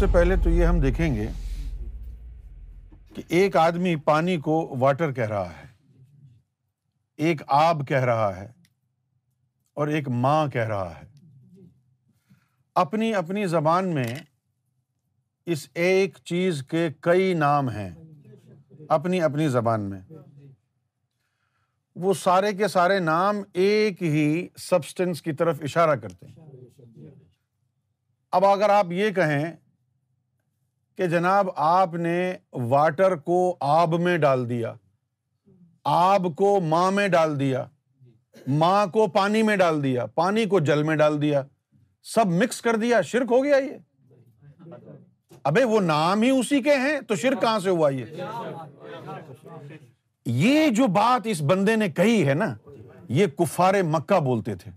سے پہلے تو یہ ہم دیکھیں گے کہ ایک آدمی پانی کو واٹر کہہ رہا ہے، ایک آب کہہ رہا ہے اور ایک ماں کہہ رہا ہے۔ اپنی اپنی زبان میں اس ایک چیز کے کئی نام ہیں، اپنی اپنی زبان میں۔ وہ سارے کے سارے نام ایک ہی سبسٹینس کی طرف اشارہ کرتے ہیں۔ اب اگر آپ یہ کہیں کہ جناب آپ نے واٹر کو آب میں ڈال دیا، آب کو ماں میں ڈال دیا، ماں کو پانی میں ڈال دیا، پانی کو جل میں ڈال دیا، سب مکس کر دیا، شرک ہو گیا یہ؟ ابے وہ نام ہی اسی کے ہیں، تو شرک کہاں سے ہوا یہ؟ یہ جو بات اس بندے نے کہی ہے نا، یہ کفار مکہ بولتے تھے۔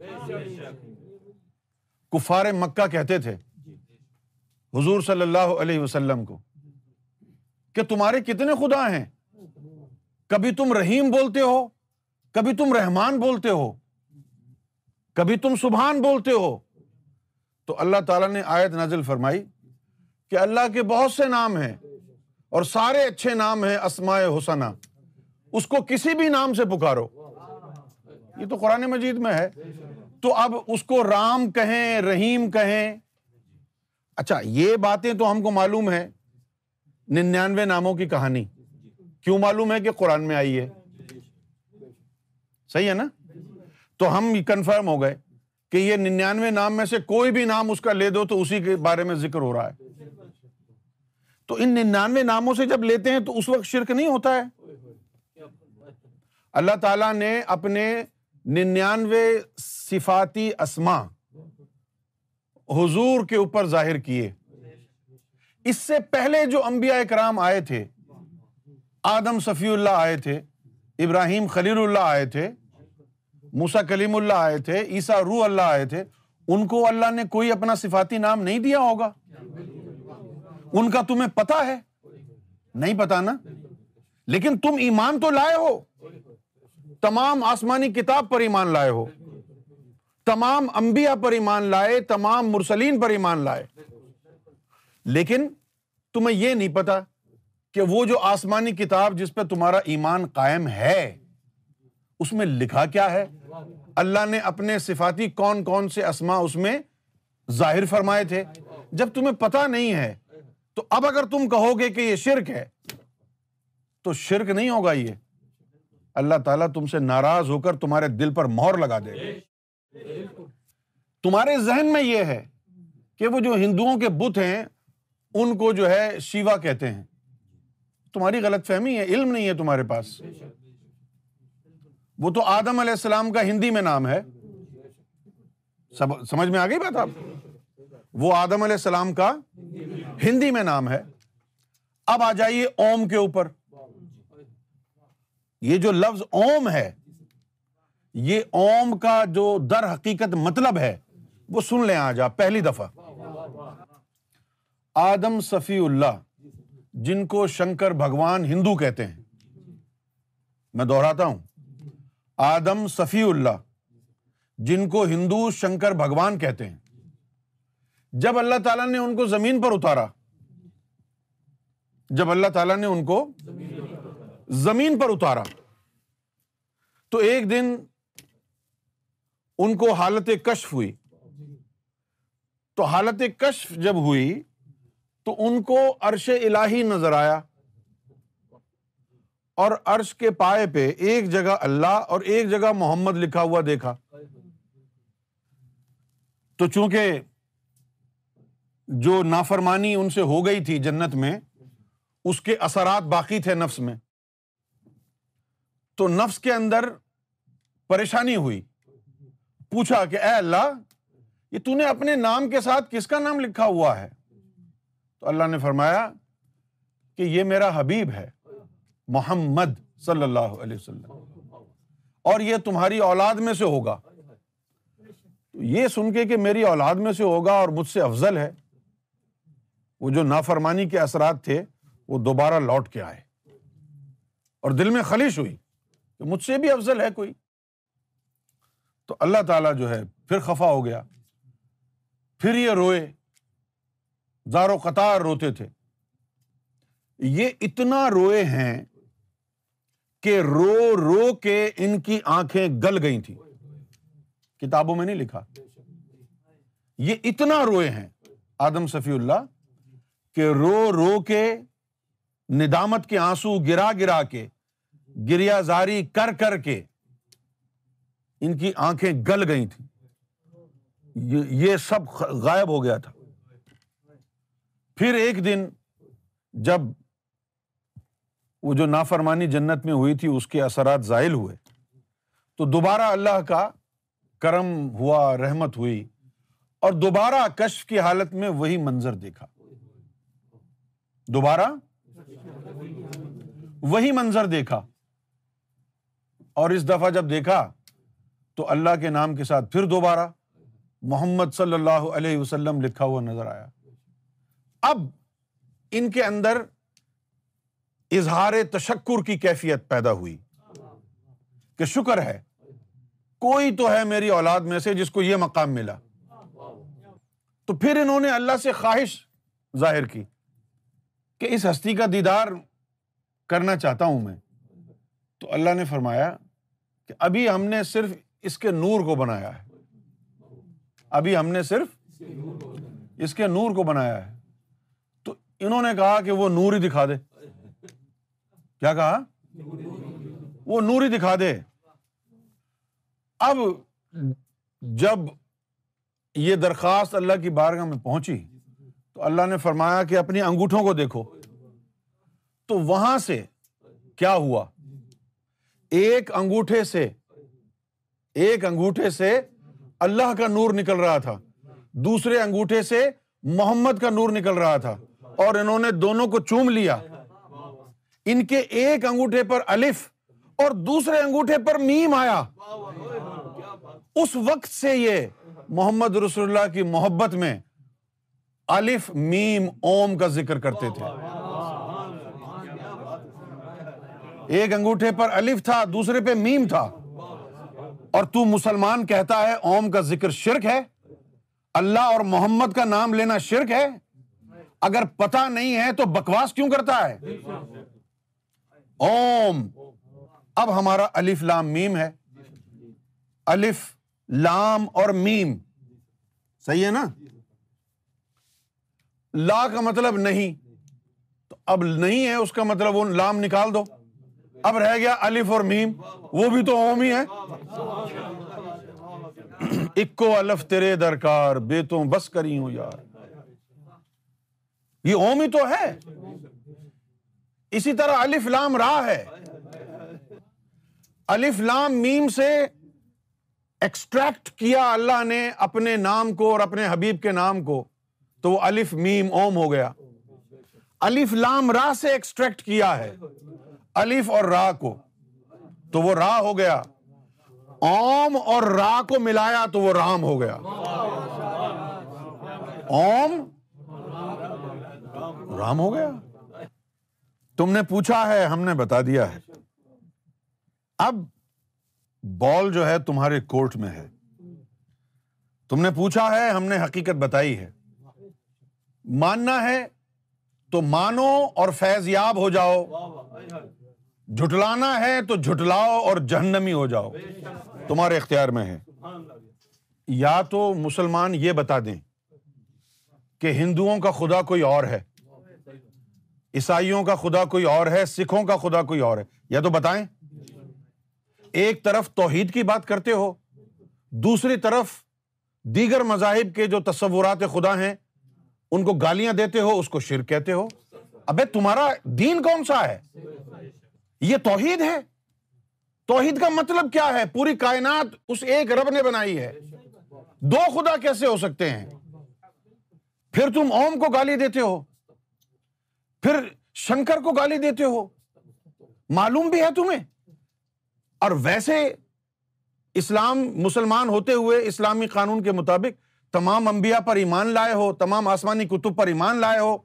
کفار مکہ کہتے تھے حضور صلی اللہ علیہ وسلم کو، کہ تمہارے کتنے خدا ہیں؟ کبھی تم رحیم بولتے ہو، کبھی تم رحمان بولتے ہو، کبھی تم سبحان بولتے ہو۔ تو اللہ تعالیٰ نے آیت نازل فرمائی کہ اللہ کے بہت سے نام ہیں اور سارے اچھے نام ہیں اسماء حسنا اس کو کسی بھی نام سے پکارو۔ یہ تو قرآن مجید میں ہے۔ تو اب اس کو رام کہیں، رحیم کہیں اچھا یہ باتیں تو ہم کو معلوم ہے ننانوے ناموں کی کہانی۔ کیوں معلوم ہے کہ قرآن میں آئی ہے؟ صحیح ہے نا؟ تو ہم کنفرم ہو گئے کہ یہ ننانوے نام میں سے کوئی بھی نام اس کا لے دو تو اسی کے بارے میں ذکر ہو رہا ہے۔ تو ان ننانوے ناموں سے جب لیتے ہیں تو اس وقت شرک نہیں ہوتا ہے؟ اللہ تعالیٰ نے اپنے ننانوے صفاتی اسما حضور کے اوپر ظاہر کیے۔ اس سے پہلے جو انبیاء کرام آئے تھے، آدم صفی اللہ آئے تھے، ابراہیم خلیل اللہ آئے تھے موسا کلیم اللہ آئے تھے عیسا روح اللہ آئے تھے، ان کو اللہ نے کوئی اپنا صفاتی نام نہیں دیا ہوگا۔ ان کا تمہیں پتا ہے۔ نہیں پتا نا؟ لیکن تم ایمان تو لائے ہو۔ تمام آسمانی کتاب پر ایمان لائے ہو۔ تمام انبیاء پر ایمان لائے، تمام مرسلین پر ایمان لائے۔ لیکن تمہیں یہ نہیں پتا کہ وہ جو آسمانی کتاب جس پہ تمہارا ایمان قائم ہے، اس میں لکھا کیا ہے؟ اللہ نے اپنے صفاتی کون کون سے اسما اس میں ظاہر فرمائے تھے۔ جب تمہیں پتا نہیں ہے، تو اب اگر تم کہو گے کہ یہ شرک ہے، تو شرک نہیں ہوگا یہ۔ اللہ تعالیٰ تم سے ناراض ہو کر تمہارے دل پر مہر لگا دے۔ تمہارے ذہن میں یہ ہے کہ وہ جو ہندوؤں کے بت ہیں ان کو جو ہے شیوا کہتے ہیں۔ تمہاری غلط فہمی ہے علم نہیں ہے تمہارے پاس۔ وہ تو آدم علیہ السلام کا ہندی میں نام ہے۔ سمجھ میں آ گئی بات آپ؟ وہ آدم علیہ السلام کا ہندی میں نام ہے۔ اب آ جائیے اوم کے اوپر۔ یہ جو لفظ اوم ہے یہ اوم کا جو در حقیقت مطلب ہے، وہ سن لیں آج آپ پہلی دفعہ۔ آدم صفی اللہ، جن کو شنکر بھگوان ہندو کہتے ہیں۔ میں دوہراتا ہوں۔ آدم صفی اللہ، جن کو ہندو شنکر بھگوان کہتے ہیں۔ جب اللہ تعالیٰ نے ان کو زمین پر اتارا، جب اللہ تعالیٰ نے ان کو زمین پر اتارا، تو ایک دن ان کو حالت کشف ہوئی۔ تو حالت کشف جب ہوئی تو ان کو عرش الہی نظر آیا۔ اور عرش کے پائے پہ ایک جگہ اللہ اور ایک جگہ محمد لکھا ہوا دیکھا۔ تو چونکہ جو نافرمانی ان سے ہو گئی تھی جنت میں، اس کے اثرات باقی تھے نفس میں۔ تو نفس کے اندر پریشانی ہوئی۔ پوچھا کہ اے اللہ، یہ تو نے اپنے نام کے ساتھ کس کا نام لکھا ہوا ہے؟ تو اللہ نے فرمایا کہ یہ میرا حبیب ہے، محمد صلی اللہ علیہ وسلم۔ اور یہ تمہاری اولاد میں سے ہوگا۔ تو یہ سن کے کہ میری اولاد میں سے ہوگا اور مجھ سے افضل ہے۔ وہ جو نافرمانی کے اثرات تھے، وہ دوبارہ لوٹ کے آئے۔ اور دل میں خلیش ہوئی کہ مجھ سے بھی افضل ہے کوئی۔ تو اللہ تعالیٰ جو ہے پھر خفا ہو گیا۔ پھر یہ روئے۔ زارو قطار روتے تھے۔ یہ اتنا روئے ہیں کہ رو رو کے ان کی آنکھیں گل گئی تھی کتابوں میں نہیں لکھا۔ یہ اتنا روئے ہیں آدم صفی اللہ کہ رو رو کے ندامت کے آنسو گرا گرا کے گریا زاری کر کر کے ان کی آنکھیں گل گئی تھیں۔ یہ سب غائب ہو گیا تھا۔ پھر ایک دن جب وہ جو نافرمانی جنت میں ہوئی تھی، اس کے اثرات زائل ہوئے، تو دوبارہ اللہ کا کرم ہوا، رحمت ہوئی اور دوبارہ کشف کی حالت میں وہی منظر دیکھا۔ دوبارہ وہی منظر دیکھا۔ اور اس دفعہ جب دیکھا تو اللہ کے نام کے ساتھ پھر دوبارہ محمد صلی اللہ علیہ وسلم لکھا ہوا نظر آیا۔ اب ان کے اندر اظہار تشکر کی کیفیت پیدا ہوئی کہ شکر ہے۔ کوئی تو ہے میری اولاد میں سے جس کو یہ مقام ملا۔ تو پھر انہوں نے اللہ سے خواہش ظاہر کی کہ اس ہستی کا دیدار کرنا چاہتا ہوں میں۔ تو اللہ نے فرمایا کہ ابھی ہم نے صرف اس کے نور کو بنایا ہے۔ ابھی ہم نے صرف اس کے نور کو بنایا ہے۔ تو انہوں نے کہا کہ وہ نور ہی دکھا دے۔ کیا کہا؟ وہ نور ہی دکھا دے۔ اب جب یہ درخواست اللہ کی بارگاہ میں پہنچی تو اللہ نے فرمایا کہ اپنی انگوٹھوں کو دیکھو۔ تو وہاں سے کیا ہوا؟ ایک انگوٹھے سے ایک انگوٹھے سے اللہ کا نور نکل رہا تھا، دوسرے انگوٹھے سے محمد کا نور نکل رہا تھا، اور انہوں نے دونوں کو چوم لیا۔ ان کے ایک انگوٹھے پر الف اور دوسرے انگوٹھے پر میم آیا۔ اس وقت سے یہ محمد رسول اللہ کی محبت میں الف، میم، اوم کا ذکر کرتے تھے۔ ایک انگوٹھے پر الف تھا، دوسرے پہ میم تھا۔ اور تو مسلمان کہتا ہے اوم کا ذکر شرک ہے؟ اللہ اور محمد کا نام لینا شرک ہے؟ اگر پتا نہیں ہے تو بکواس کیوں کرتا ہے؟ اوم، اب ہمارا الف لام میم ہے۔ الف لام اور میم، صحیح ہے نا؟ لا کا مطلب نہیں۔ تو اب نہیں ہے اس کا مطلب وہ لام نکال دو۔ اب رہ گیا الف اور میم، وہ بھی تو اوم ہی ہے اکو الف تیرے درکار بے تو بس کری ہوں یار۔ یہ اوم ہی تو ہے۔ اسی طرح الف لام راہ ہے۔ الف لام میم سے ایکسٹریکٹ کیا اللہ نے اپنے نام کو اور اپنے حبیب کے نام کو، تو وہ الف میم اوم ہو گیا۔ الف لام راہ سے ایکسٹریکٹ کیا ہے۔ الف اور را کو۔ تو وہ راہ ہو گیا۔ اوم اور را کو ملایا تو وہ رام ہو گیا۔ اوم رام ہو گیا۔ تم نے پوچھا ہے، ہم نے بتا دیا ہے۔ اب بال جو ہے تمہارے کورٹ میں ہے۔ تم نے پوچھا ہے، ہم نے حقیقت بتائی ہے۔ ماننا ہے تو مانو اور فیض یاب ہو جاؤ۔ جھٹلانا ہے تو جھٹلاؤ اور جہنمی ہو جاؤ۔ تمہارے اختیار میں ہے۔ یا تو مسلمان یہ بتا دیں کہ ہندوؤں کا خدا کوئی اور ہے، عیسائیوں کا خدا کوئی اور ہے، سکھوں کا خدا کوئی اور ہے۔ یا تو بتائیں، ایک طرف توحید کی بات کرتے ہو، دوسری طرف دیگر مذاہب کے جو تصورات خدا ہیں، ان کو گالیاں دیتے ہو، اس کو شرک کہتے ہو۔ ابے تمہارا دین کون سا ہے؟ یہ توحید ہے؟ توحید کا مطلب کیا ہے؟ پوری کائنات اس ایک رب نے بنائی ہے۔ دو خدا کیسے ہو سکتے ہیں؟ پھر تم اوم کو گالی دیتے ہو۔ پھر شنکر کو گالی دیتے ہو۔ معلوم بھی ہے تمہیں؟ اور ویسے اسلام مسلمان ہوتے ہوئے اسلامی قانون کے مطابق تمام انبیاء پر ایمان لائے ہو، تمام آسمانی کتب پر ایمان لائے ہو،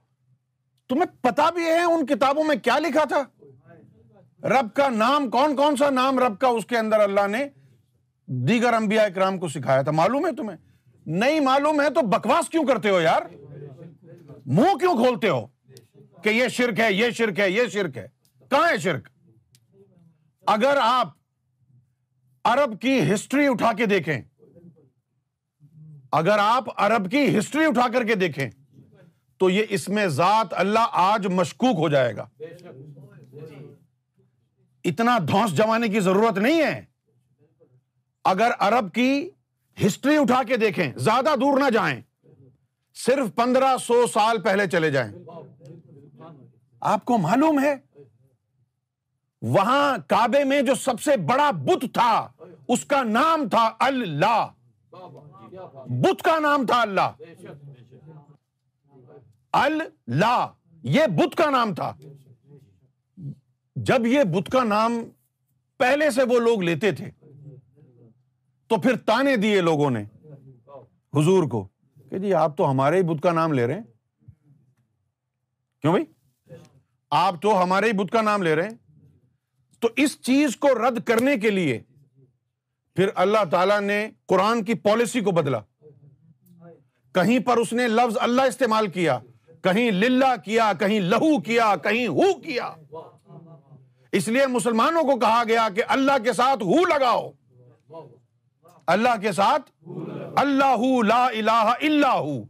تمہیں پتا بھی ہے ان کتابوں میں کیا لکھا تھا؟ رب کا نام، کون کون سا نام رب کا اس کے اندر اللہ نے دیگر انبیاء اکرام کو سکھایا تھا؟ معلوم ہے تمہیں؟ نہیں معلوم ہے تو بکواس کیوں کرتے ہو یار؟ منہ کیوں کھولتے ہو کہ یہ شرک ہے، یہ شرک ہے، یہ شرک ہے؟ کہاں ہے شرک؟ اگر آپ عرب کی ہسٹری اٹھا کے دیکھیں، اگر آپ عرب کی ہسٹری اٹھا کر کے دیکھیں، تو یہ اس میں ذات اللہ آج مشکوک ہو جائے گا۔ اتنا دھوس جمانے کی ضرورت نہیں ہے۔ اگر عرب کی ہسٹری اٹھا کے دیکھیں، زیادہ دور نہ جائیں۔ صرف پندرہ سو سال پہلے چلے جائیں۔ آپ کو معلوم ہے، وہاں کعبے میں جو سب سے بڑا بت تھا، اس کا نام تھا اللہ۔ بت کا نام تھا اللہ۔ اللہ، یہ بت کا نام تھا۔ جب یہ بت کا نام پہلے سے وہ لوگ لیتے تھے، تو پھر تانے دیے لوگوں نے حضور کو کہ جی آپ تو ہمارے ہی بت کا نام لے رہے ہیں۔ کیوں بھائی؟ آپ تو ہمارے ہی بت کا نام لے رہے ہیں۔ تو اس چیز کو رد کرنے کے لیے پھر اللہ تعالی نے قرآن کی پالیسی کو بدلا۔ کہیں پر اس نے لفظ اللہ استعمال کیا، کہیں للہ کیا، کہیں لہو کیا، کہیں ہو کیا۔ اس لیے مسلمانوں کو کہا گیا کہ اللہ کے ساتھ ہو لگاؤ۔ اللہ کے ساتھ اللہ لا الہ الا ہو۔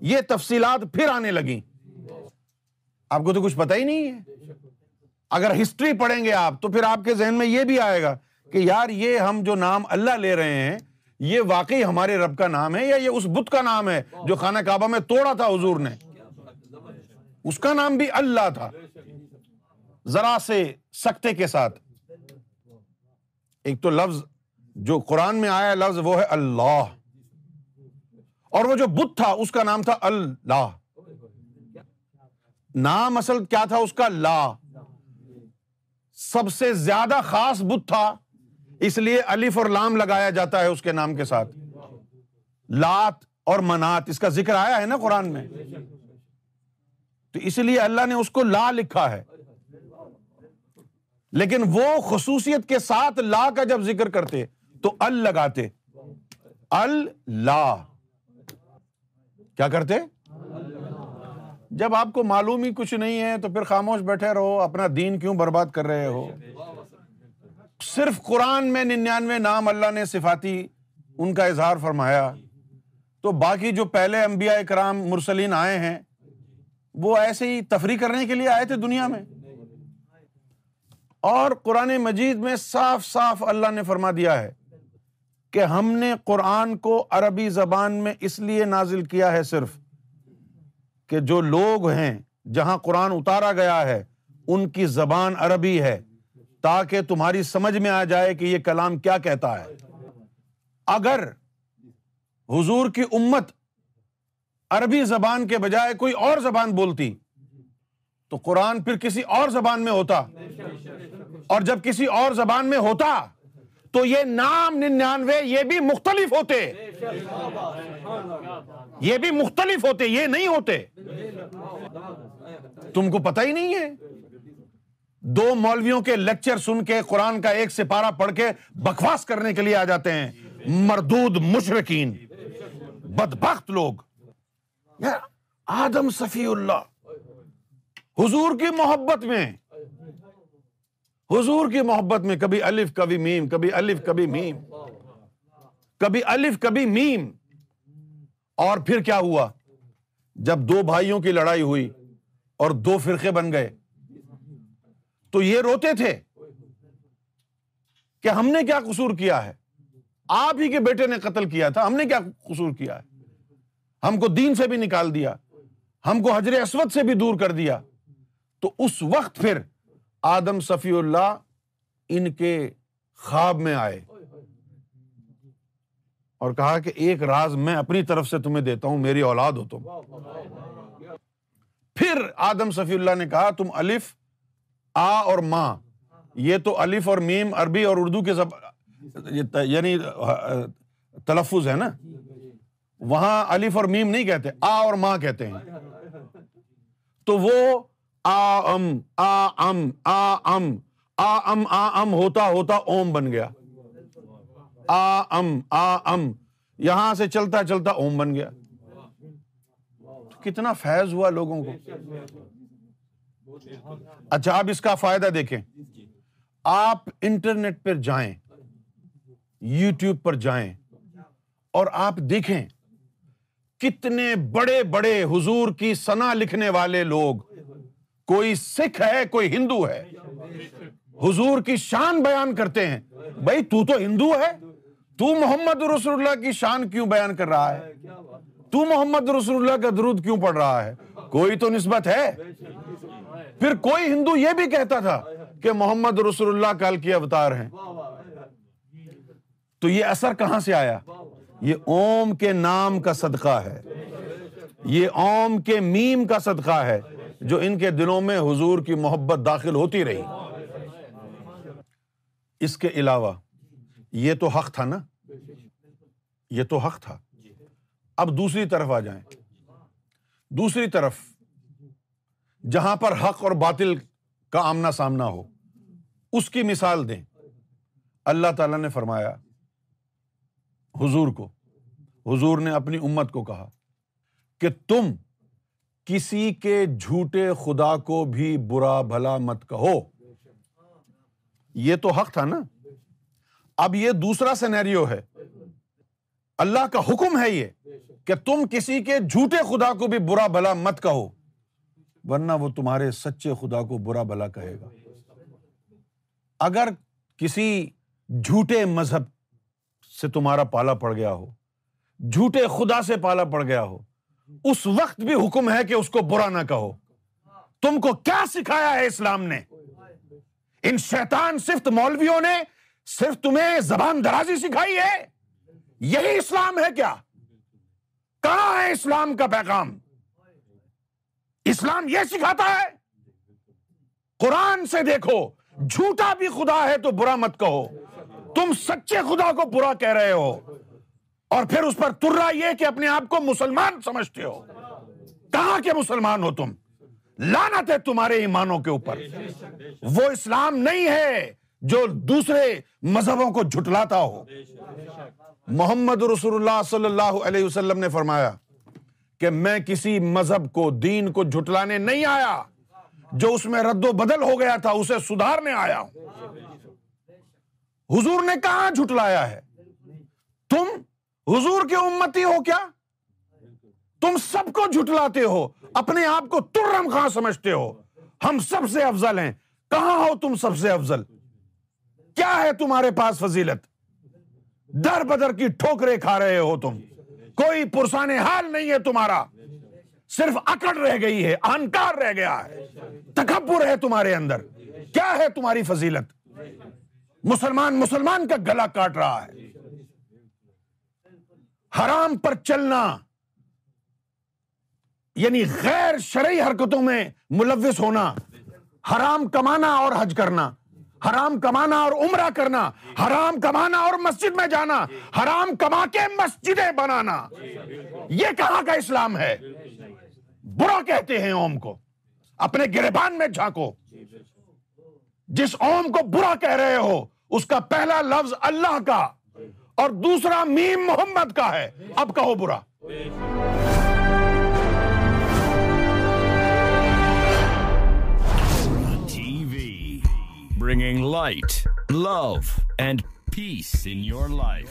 یہ تفصیلات پھر آنے لگی آپ کو تو کچھ پتا ہی نہیں ہے۔ اگر ہسٹری پڑھیں گے آپ تو پھر آپ کے ذہن میں یہ بھی آئے گا کہ یار یہ ہم جو نام اللہ لے رہے ہیں، یہ واقعی ہمارے رب کا نام ہے یا یہ اس بت کا نام ہے جو خانہ کعبہ میں توڑا تھا حضور نے؟ اس کا نام بھی اللہ تھا۔ ذرا سے سکتے کے ساتھ۔ ایک تو لفظ جو قرآن میں آیا لفظ وہ ہے اللہ۔ اور وہ جو بت تھا، اس کا نام تھا اللہ۔ نام اصل کیا تھا؟ اس کا لا۔ سب سے زیادہ خاص بت تھا، اس لیے الف اور لام لگایا جاتا ہے اس کے نام کے ساتھ۔ لات اور منات، اس کا ذکر آیا ہے نا قرآن میں۔ تو اس لیے اللہ نے اس کو لا لکھا ہے۔ لیکن وہ خصوصیت کے ساتھ لا کا جب ذکر کرتے، تو ال لگاتے۔ اللہ کیا کرتے؟ جب آپ کو معلوم ہی کچھ نہیں ہے، تو پھر خاموش بیٹھے رہو، اپنا دین کیوں برباد کر رہے ہو؟ صرف قرآن میں ننانوے نام اللہ نے صفاتی، ان کا اظہار فرمایا۔ تو باقی جو پہلے انبیاء کرام مرسلین آئے ہیں، وہ ایسے ہی تفریح کرنے کے لیے آئے تھے دنیا میں۔ اور قرآن مجید میں صاف صاف اللہ نے فرما دیا ہے کہ ہم نے قرآن کو عربی زبان میں اس لیے نازل کیا ہے صرف کہ جو لوگ ہیں جہاں قرآن اتارا گیا ہے، ان کی زبان عربی ہے، تاکہ تمہاری سمجھ میں آ جائے کہ یہ کلام کیا کہتا ہے۔ اگر حضور کی امت عربی زبان کے بجائے کوئی اور زبان بولتی تو قرآن پھر کسی اور زبان میں ہوتا اور جب کسی اور زبان میں ہوتا تو یہ نام ننانوے یہ بھی مختلف ہوتے یہ بھی مختلف ہوتے یہ نہیں ہوتے تم کو پتہ ہی نہیں ہے دو مولویوں کے لیکچر سن کے قرآن کا ایک سپارہ پڑھ کے بکواس کرنے کے لیے آ جاتے ہیں مردود مشرقین، بدبخت لوگ۔ آدم صفی اللہ حضور کی محبت میں۔ حضور کی محبت میں کبھی الف، کبھی میم، کبھی الف، کبھی میم۔ کبھی الف، کبھی میم۔ اور پھر کیا ہوا؟ جب دو بھائیوں کی لڑائی ہوئی اور دو فرقے بن گئے۔ تو یہ روتے تھے کہ ہم نے کیا قصور کیا ہے؟ آپ ہی کے بیٹے نے قتل کیا تھا، ہم نے کیا قصور کیا ہے؟ ہم کو دین سے بھی نکال دیا، ہم کو حجر اسود سے بھی دور کر دیا۔ تو اس وقت پھر آدم صفی اللہ ان کے خواب میں آئے۔ اور کہا کہ ایک راز میں اپنی طرف سے تمہیں دیتا ہوں، میری اولاد ہو تم۔ پھر آدم صفی اللہ نے کہا، تم الف، آ اور ماں یہ تو الف اور میم عربی اور اردو کے زب یعنی تلفظ ہے نا۔ وہاں الف اور میم نہیں کہتے، آ اور ماں کہتے ہیں۔ تو وہ آ ام آ ام آ ام آ ام آ ام، ہوتا ہوتا اوم بن گیا۔ آ ام آ ام، یہاں سے چلتا چلتا اوم بن گیا۔ کتنا فیض ہوا لوگوں کو۔ اچھا آپ اس کا فائدہ دیکھیں۔ آپ انٹرنیٹ پر جائیں، یوٹیوب پر جائیں اور آپ دیکھیں کتنے بڑے بڑے حضور کی سنا لکھنے والے لوگ کوئی سکھ ہے، کوئی ہندو ہے۔ حضور کی شان بیان کرتے ہیں۔ بھائی، تو تو ہندو ہے۔ تو محمد رسول اللہ کی شان کیوں بیان کر رہا ہے؟ تو محمد رسول اللہ کا درود کیوں پڑھ رہا ہے؟ کوئی تو نسبت ہے۔ پھر کوئی ہندو یہ بھی کہتا تھا کہ محمد رسول اللہ کل کی اوتار ہیں۔ تو یہ اثر کہاں سے آیا؟ یہ اوم کے نام کا صدقہ ہے۔ یہ اوم کے میم کا صدقہ ہے۔ جو ان کے دلوں میں حضور کی محبت داخل ہوتی رہی۔ اس کے علاوہ، یہ تو حق تھا نا؟ یہ تو حق تھا۔ اب دوسری طرف آ جائیں۔ دوسری طرف، جہاں پر حق اور باطل کا آمنا سامنا ہو، اس کی مثال دیں۔ اللہ تعالی نے فرمایا، حضور کو، حضور نے اپنی امت کو کہا کہ تم کسی کے جھوٹے خدا کو بھی برا بھلا مت کہو۔ یہ تو حق تھا نا۔ اب یہ دوسرا سینیریو ہے۔ اللہ کا حکم ہے یہ کہ تم کسی کے جھوٹے خدا کو بھی برا بھلا مت کہو، ورنہ وہ تمہارے سچے خدا کو برا بھلا کہے گا۔ اگر کسی جھوٹے مذہب سے تمہارا پالا پڑ گیا ہو، جھوٹے خدا سے پالا پڑ گیا ہو اس وقت بھی حکم ہے کہ اس کو برا نہ کہو۔ تم کو کیا سکھایا ہے اسلام نے؟ ان شیطان صرف مولویوں نے صرف تمہیں زبان درازی سکھائی ہے۔ یہی اسلام ہے کیا؟ کہاں ہے اسلام کا پیغام؟ اسلام یہ سکھاتا ہے، قرآن سے دیکھو، جھوٹا بھی خدا ہے تو برا مت کہو۔ تم سچے خدا کو برا کہہ رہے ہو۔ اور پھر اس پر ترا یہ کہ اپنے آپ کو مسلمان سمجھتے ہو۔ کہاں کے مسلمان ہو تم؟ لانت ہے تمہارے ایمانوں کے اوپر۔ وہ اسلام نہیں ہے جو دوسرے مذہبوں کو جھٹلاتا ہو۔ محمد رسول اللہ صلی اللہ علیہ وسلم نے فرمایا کہ میں کسی مذہب کو، دین کو جھٹلانے نہیں آیا۔ جو اس میں رد و بدل ہو گیا تھا، اسے سدھارنے آیا ہوں۔ حضور نے کہاں جھٹلایا ہے؟ تم حضور کے امتی ہو کیا؟ تم سب کو جھٹلاتے ہو، اپنے آپ کو ترم خاں سمجھتے ہو۔ ہم سب سے افضل ہیں۔ کہاں ہو تم سب سے افضل؟ کیا ہے تمہارے پاس فضیلت؟ در بدر کی ٹھوکرے کھا رہے ہو تم۔ کوئی پرسان حال نہیں ہے تمہارا۔ صرف اکڑ رہ گئی ہے، اہنکار رہ گیا ہے۔ تکبر ہے تمہارے اندر۔ کیا ہے تمہاری فضیلت؟ مسلمان مسلمان کا گلا کاٹ رہا ہے۔ حرام پر چلنا یعنی غیر شرعی حرکتوں میں ملوث ہونا، حرام کمانا اور حج کرنا، حرام کمانا اور عمرہ کرنا، حرام کمانا اور مسجد میں جانا، حرام کما کے مسجدیں بنانا۔ یہ کہاں کا اسلام ہے؟ برا کہتے ہیں اوم کو، اپنے گربان میں جھانکو۔ جس اوم کو برا کہہ رہے ہو، اس کا پہلا لفظ اللہ کا۔ اور دوسرا میم محمد کا ہے اب کہو برا T V bringing light love and peace in your life